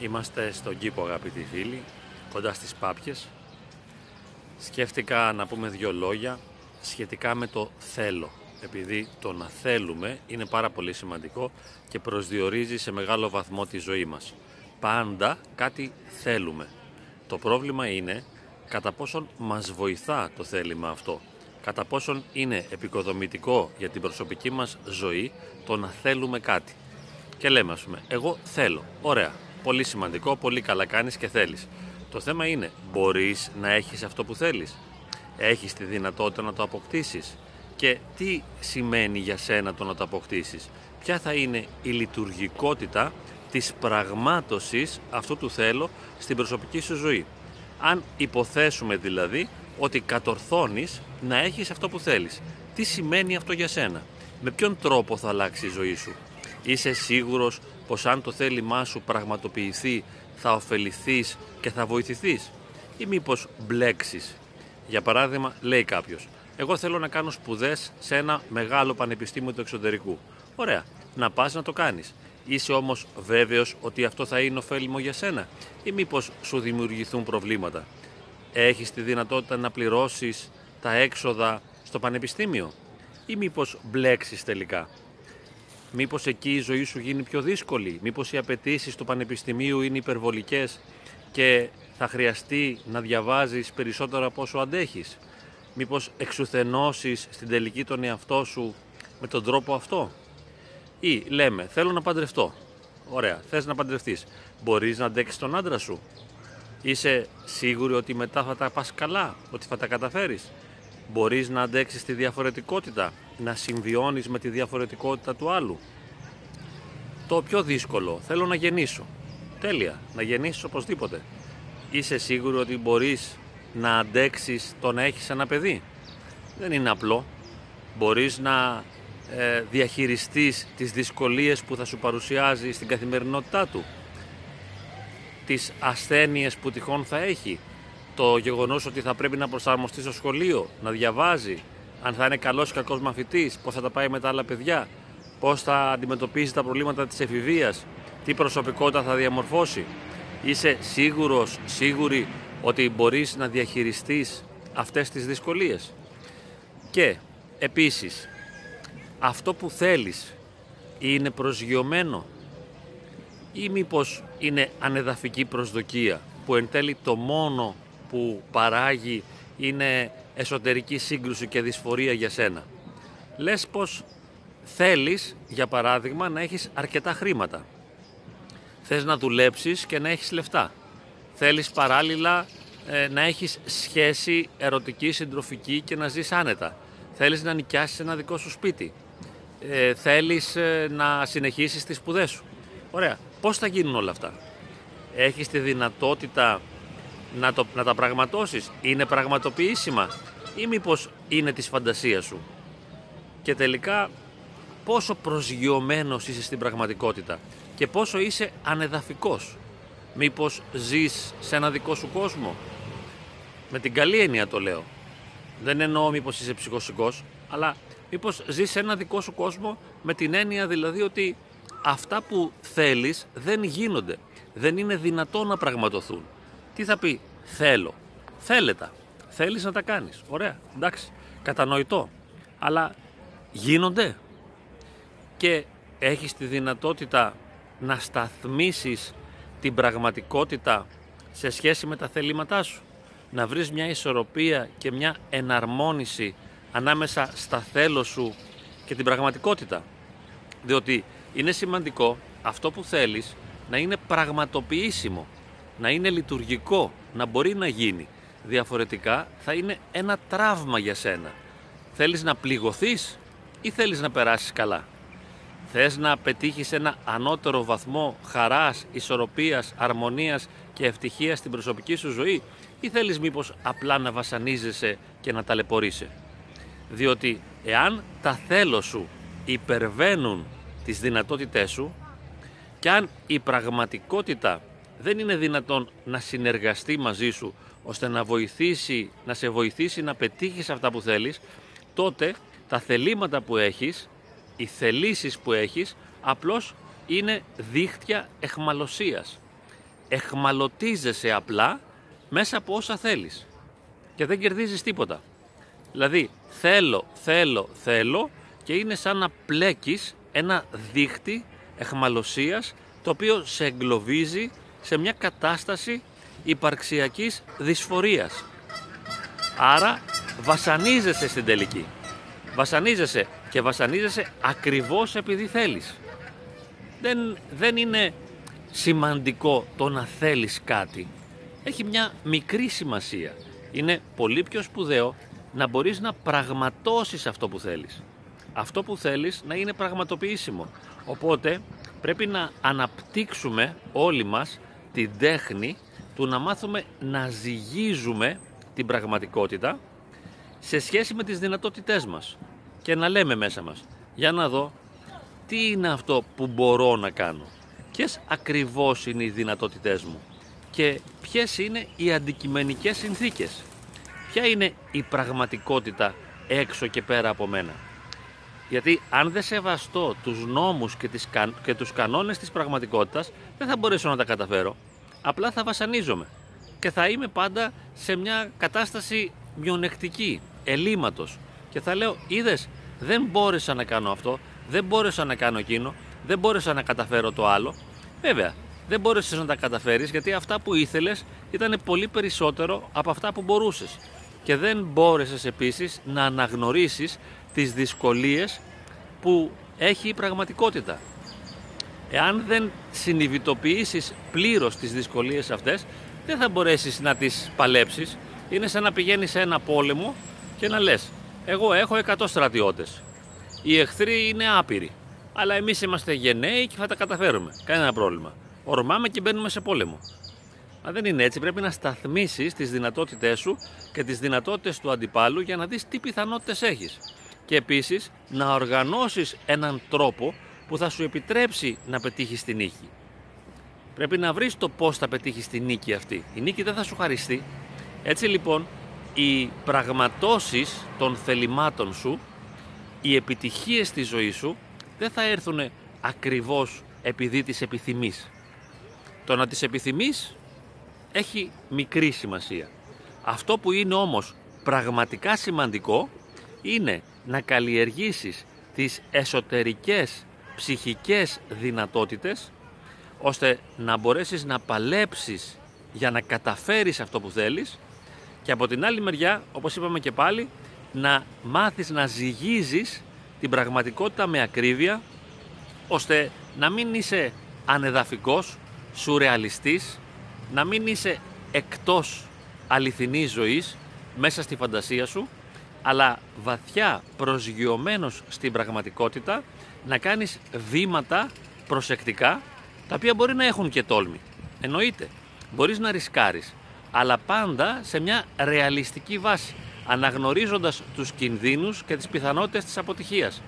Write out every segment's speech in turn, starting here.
Είμαστε στον κήπο αγαπητοί φίλοι, κοντά στις Πάπιες. Σκέφτηκα να πούμε δύο λόγια σχετικά με το θέλω. Επειδή το να θέλουμε είναι πάρα πολύ σημαντικό και προσδιορίζει σε μεγάλο βαθμό τη ζωή μας. Πάντα κάτι θέλουμε. Το πρόβλημα είναι κατά πόσον μας βοηθά το θέλημα αυτό. Κατά πόσον είναι επικοδομητικό για την προσωπική μας ζωή το να θέλουμε κάτι. Και λέμε ας πούμε, εγώ θέλω. Ωραία, πολύ σημαντικό, πολύ καλά κάνεις και θέλεις. Το θέμα είναι, μπορείς να έχεις αυτό που θέλεις. Έχεις τη δυνατότητα να το αποκτήσεις. Και τι σημαίνει για σένα το να το αποκτήσεις; Ποια θα είναι η λειτουργικότητα της πραγμάτωσης αυτού του θέλω στην προσωπική σου ζωή; Αν υποθέσουμε δηλαδή ότι κατορθώνεις να έχεις αυτό που θέλεις. Τι σημαίνει αυτό για σένα; Με ποιον τρόπο θα αλλάξει η ζωή σου; Είσαι σίγουρος πως αν το θέλημά σου πραγματοποιηθεί θα ωφεληθείς και θα βοηθηθείς ή μήπως μπλέξεις. Για παράδειγμα λέει κάποιος εγώ θέλω να κάνω σπουδές σε ένα μεγάλο πανεπιστήμιο του εξωτερικού. Ωραία, να πας να το κάνεις. Είσαι όμως βέβαιος ότι αυτό θα είναι ωφέλιμο για σένα ή μήπως σου δημιουργηθούν προβλήματα. Έχεις τη δυνατότητα να πληρώσεις τα έξοδα στο πανεπιστήμιο ή μήπως μπλέξεις τελικά. Μήπως εκεί η ζωή σου γίνει πιο δύσκολη, μήπως οι απαιτήσεις του πανεπιστημίου είναι υπερβολικές και θα χρειαστεί να διαβάζεις περισσότερο από όσο αντέχεις; Μήπως εξουθενώσεις στην τελική τον εαυτό σου με τον τρόπο αυτό; Ή λέμε, θέλω να παντρευτώ. Ωραία, θες να παντρευτείς. Μπορείς να αντέξεις τον άντρα σου. Είσαι σίγουρη ότι μετά θα τα πας καλά, ότι θα τα καταφέρεις. Μπορείς να αντέξεις τη διαφορετικότητα, να συμβιώνεις με τη διαφορετικότητα του άλλου. Το πιο δύσκολο, θέλω να γεννήσω. Τέλεια, να γεννήσεις οπωσδήποτε. Είσαι σίγουρη ότι μπορείς να αντέξεις το να έχεις ένα παιδί; Δεν είναι απλό. Μπορείς να ε, διαχειριστείς τις δυσκολίες που θα σου παρουσιάζει στην καθημερινότητά του. Τις ασθένειες που τυχόν θα έχει. Το γεγονός ότι θα πρέπει να προσαρμοστείς στο σχολείο, να διαβάζει, αν θα είναι καλός ή κακός μαθητής, πώς θα τα πάει με τα άλλα παιδιά, πώς θα αντιμετωπίσει τα προβλήματα της εφηβείας, τι προσωπικότητα θα διαμορφώσει. Είσαι σίγουρος, σίγουρη ότι μπορείς να διαχειριστείς αυτές τις δυσκολίες. Και επίσης, αυτό που θέλεις είναι προσγειωμένο ή μήπως είναι ανεδαφική προσδοκία που εν τέλει το μόνο που παράγει είναι εσωτερική σύγκρουση και δυσφορία για σένα. Λες πως θέλεις, για παράδειγμα, να έχεις αρκετά χρήματα. Θες να δουλέψεις και να έχεις λεφτά. Θέλεις παράλληλα ε, να έχεις σχέση ερωτική, συντροφική και να ζεις άνετα. Θέλεις να νοικιάσεις ένα δικό σου σπίτι. Ε, θέλεις ε, να συνεχίσεις τις σπουδές σου. Ωραία. Πώς θα γίνουν όλα αυτά; Έχεις τη δυνατότητα να, το, να τα πραγματώσεις. Είναι πραγματοποιήσιμα ή μήπως είναι της φαντασίας σου. Και τελικά πόσο προσγειωμένος είσαι στην πραγματικότητα και πόσο είσαι ανεδαφικός. Μήπως ζεις σε ένα δικό σου κόσμο. Με την καλή έννοια το λέω. Δεν εννοώ μήπως είσαι ψυχοσικός, αλλά μήπως ζεις σε ένα δικό σου κόσμο με την έννοια δηλαδή ότι αυτά που θέλεις δεν γίνονται. Δεν είναι δυνατό να πραγματοθούν. Τι θα πει; Θέλω. Θέλετα. Θέλεις να τα κάνεις. Ωραία. Εντάξει. Κατανοητό. Αλλά γίνονται. Και έχεις τη δυνατότητα να σταθμίσεις την πραγματικότητα σε σχέση με τα θελήματά σου. Να βρεις μια ισορροπία και μια εναρμόνιση ανάμεσα στα θέλω σου και την πραγματικότητα. Διότι είναι σημαντικό αυτό που θέλεις να είναι πραγματοποιήσιμο, να είναι λειτουργικό, να μπορεί να γίνει. Διαφορετικά θα είναι ένα τραύμα για σένα. Θέλεις να πληγωθείς ή θέλεις να περάσεις καλά; Θες να πετύχεις ένα ανώτερο βαθμό χαράς, ισορροπίας, αρμονίας και ευτυχίας στην προσωπική σου ζωή ή θέλεις μήπως απλά να βασανίζεσαι και να ταλαιπωρείσαι; Διότι εάν τα θέλω σου υπερβαίνουν τις δυνατότητές σου και αν η πραγματικότητα δεν είναι δυνατόν να συνεργαστεί μαζί σου ώστε να βοηθήσει, να σε βοηθήσει να πετύχεις αυτά που θέλεις, τότε τα θελήματα που έχεις οι θελήσεις που έχεις απλώς είναι δίχτυα εχμαλωσίας. εχμαλωτίζεσαι απλά μέσα από όσα θέλεις και δεν κερδίζεις τίποτα. Δηλαδή θέλω, θέλω, θέλω και είναι σαν να πλέκεις ένα δίχτυ εχμαλωσίας το οποίο σε εγκλωβίζει σε μια κατάσταση υπαρξιακής δυσφορίας. Άρα βασανίζεσαι στην τελική. Βασανίζεσαι και βασανίζεσαι ακριβώς επειδή θέλεις. Δεν, δεν είναι σημαντικό το να θέλεις κάτι. Έχει μια μικρή σημασία. Είναι πολύ πιο σπουδαίο να μπορείς να πραγματώσεις αυτό που θέλεις. Αυτό που θέλεις να είναι πραγματοποιήσιμο. Οπότε πρέπει να αναπτύξουμε όλοι μας την τέχνη του να μάθουμε να ζυγίζουμε την πραγματικότητα σε σχέση με τις δυνατότητές μας και να λέμε μέσα μας. Για να δω τι είναι αυτό που μπορώ να κάνω. Ποιες ακριβώς είναι οι δυνατότητές μου και ποιες είναι οι αντικειμενικές συνθήκες. Ποια είναι η πραγματικότητα έξω και πέρα από μένα γιατί αν δεν σεβαστώ τους νόμους και, τις, και τους κανόνες της πραγματικότητας δεν θα μπορέσω να τα καταφέρω απλά θα βασανίζομαι και θα είμαι πάντα σε μια κατάσταση μειονεκτική, ελλείμματος και θα λέω είδες δεν μπόρεσα να κάνω αυτό, δεν μπόρεσα να κάνω εκείνο, δεν μπόρεσα να καταφέρω το άλλο. Βέβαια, δεν μπόρεσες να τα καταφέρεις γιατί αυτά που ήθελες ήταν πολύ περισσότερο από αυτά που μπορούσες. Και δεν μπόρεσες επίσης να αναγνωρίσεις τις δυσκολίες που έχει η πραγματικότητα. Εάν δεν συνειδητοποιήσεις πλήρως τις δυσκολίες αυτές, δεν θα μπορέσεις να τις παλέψεις. Είναι σαν να πηγαίνεις σε ένα πόλεμο και να λες εγώ έχω 100 στρατιώτες. Οι εχθροί είναι άπειροι. Αλλά εμείς είμαστε γενναίοι και θα τα καταφέρουμε. Κανένα πρόβλημα. Ορμάμε και μπαίνουμε σε πόλεμο. Μα δεν είναι έτσι. Πρέπει να σταθμίσεις τις δυνατότητές σου και τις δυνατότητες του αντιπάλου για να δεις τι πιθανότητες έχεις. Και επίσης να οργανώσεις έναν τρόπο που θα σου επιτρέψει να πετύχεις τη νίκη. Πρέπει να βρεις το πώς θα πετύχεις τη νίκη αυτή. Η νίκη δεν θα σου χαριστεί. Έτσι λοιπόν οι πραγματώσεις των θελημάτων σου, οι επιτυχίες στη ζωή σου δεν θα έρθουν ακριβώς επειδή τις επιθυμείς. Το να τις επιθυμείς έχει μικρή σημασία. Αυτό που είναι όμως πραγματικά σημαντικό είναι να καλλιεργήσεις τις εσωτερικές ψυχικές δυνατότητες ώστε να μπορέσεις να παλέψεις για να καταφέρεις αυτό που θέλεις και από την άλλη μεριά, όπως είπαμε και πάλι, να μάθεις να ζυγίζεις την πραγματικότητα με ακρίβεια, ώστε να μην είσαι ανεδαφικός, σουρεαλιστής, να μην είσαι εκτός αληθινής ζωής, μέσα στη φαντασία σου, αλλά βαθιά προσγειωμένος στην πραγματικότητα, να κάνεις βήματα προσεκτικά, τα οποία μπορεί να έχουν και τόλμη. Εννοείται, μπορείς να ρισκάρεις, αλλά πάντα σε μια ρεαλιστική βάση, αναγνωρίζοντας τους κινδύνους και τις πιθανότητες της αποτυχίας.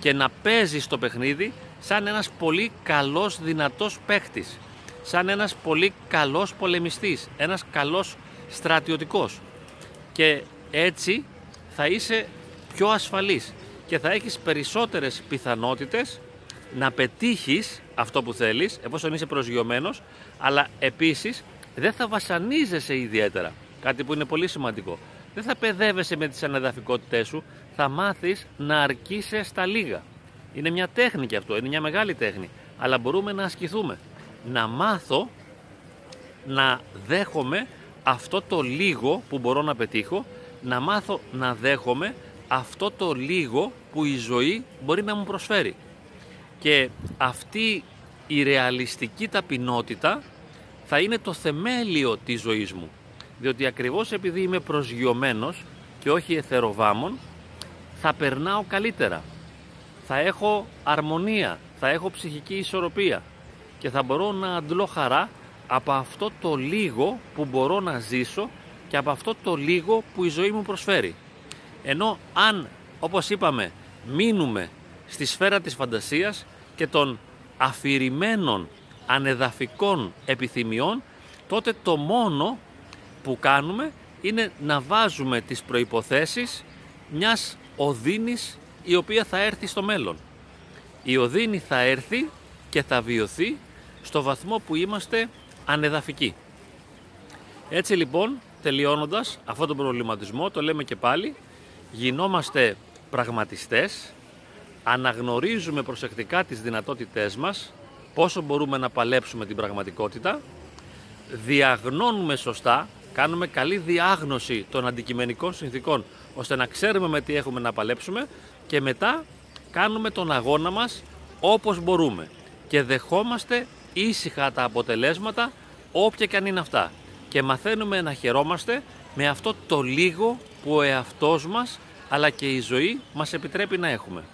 Και να παίζεις το παιχνίδι σαν ένας πολύ καλός δυνατός παίχτης, σαν ένας πολύ καλός πολεμιστής, ένας καλός στρατιωτικός. Και έτσι θα είσαι πιο ασφαλής και θα έχεις περισσότερες πιθανότητες να πετύχεις αυτό που θέλεις εφόσον είσαι προσγειωμένος αλλά επίσης δεν θα βασανίζεσαι ιδιαίτερα. Κάτι που είναι πολύ σημαντικό. Δεν θα παιδεύεσαι με τις ανεδαφικότητές σου, θα μάθεις να αρκείσαι στα λίγα. Είναι μια τέχνη και αυτό, είναι μια μεγάλη τέχνη. Αλλά μπορούμε να ασκηθούμε. Να μάθω να δέχομαι αυτό το λίγο που μπορώ να πετύχω, να μάθω να δέχομαι αυτό το λίγο που η ζωή μπορεί να μου προσφέρει. Και αυτή η ρεαλιστική ταπεινότητα θα είναι το θεμέλιο της ζωής μου. Διότι ακριβώς επειδή είμαι προσγειωμένος και όχι εθεροβάμων, θα περνάω καλύτερα. Θα έχω αρμονία, θα έχω ψυχική ισορροπία και θα μπορώ να αντλώ χαρά από αυτό το λίγο που μπορώ να ζήσω και από αυτό το λίγο που η ζωή μου προσφέρει. Ενώ αν, όπως είπαμε, μείνουμε στη σφαίρα της φαντασίας και των αφηρημένων ανεδαφικών επιθυμιών, τότε το μόνο που κάνουμε είναι να βάζουμε τις προϋποθέσεις μιας οδύνης η οποία θα έρθει στο μέλλον. Η οδύνη θα έρθει και θα βιωθεί στο βαθμό που είμαστε ανεδαφική. Έτσι λοιπόν, τελειώνοντας αυτό τον προβληματισμό, το λέμε και πάλι, γινόμαστε πραγματιστές, αναγνωρίζουμε προσεκτικά τις δυνατότητές μας, πόσο μπορούμε να παλέψουμε την πραγματικότητα, διαγνώνουμε σωστά, κάνουμε καλή διάγνωση των αντικειμενικών συνθήκων, ώστε να ξέρουμε με τι έχουμε να παλέψουμε και μετά κάνουμε τον αγώνα μας όπως μπορούμε. Και δεχόμαστε ήσυχα τα αποτελέσματα όποια και αν είναι αυτά και μαθαίνουμε να χαιρόμαστε με αυτό το λίγο που ο εαυτός μας αλλά και η ζωή μας επιτρέπει να έχουμε.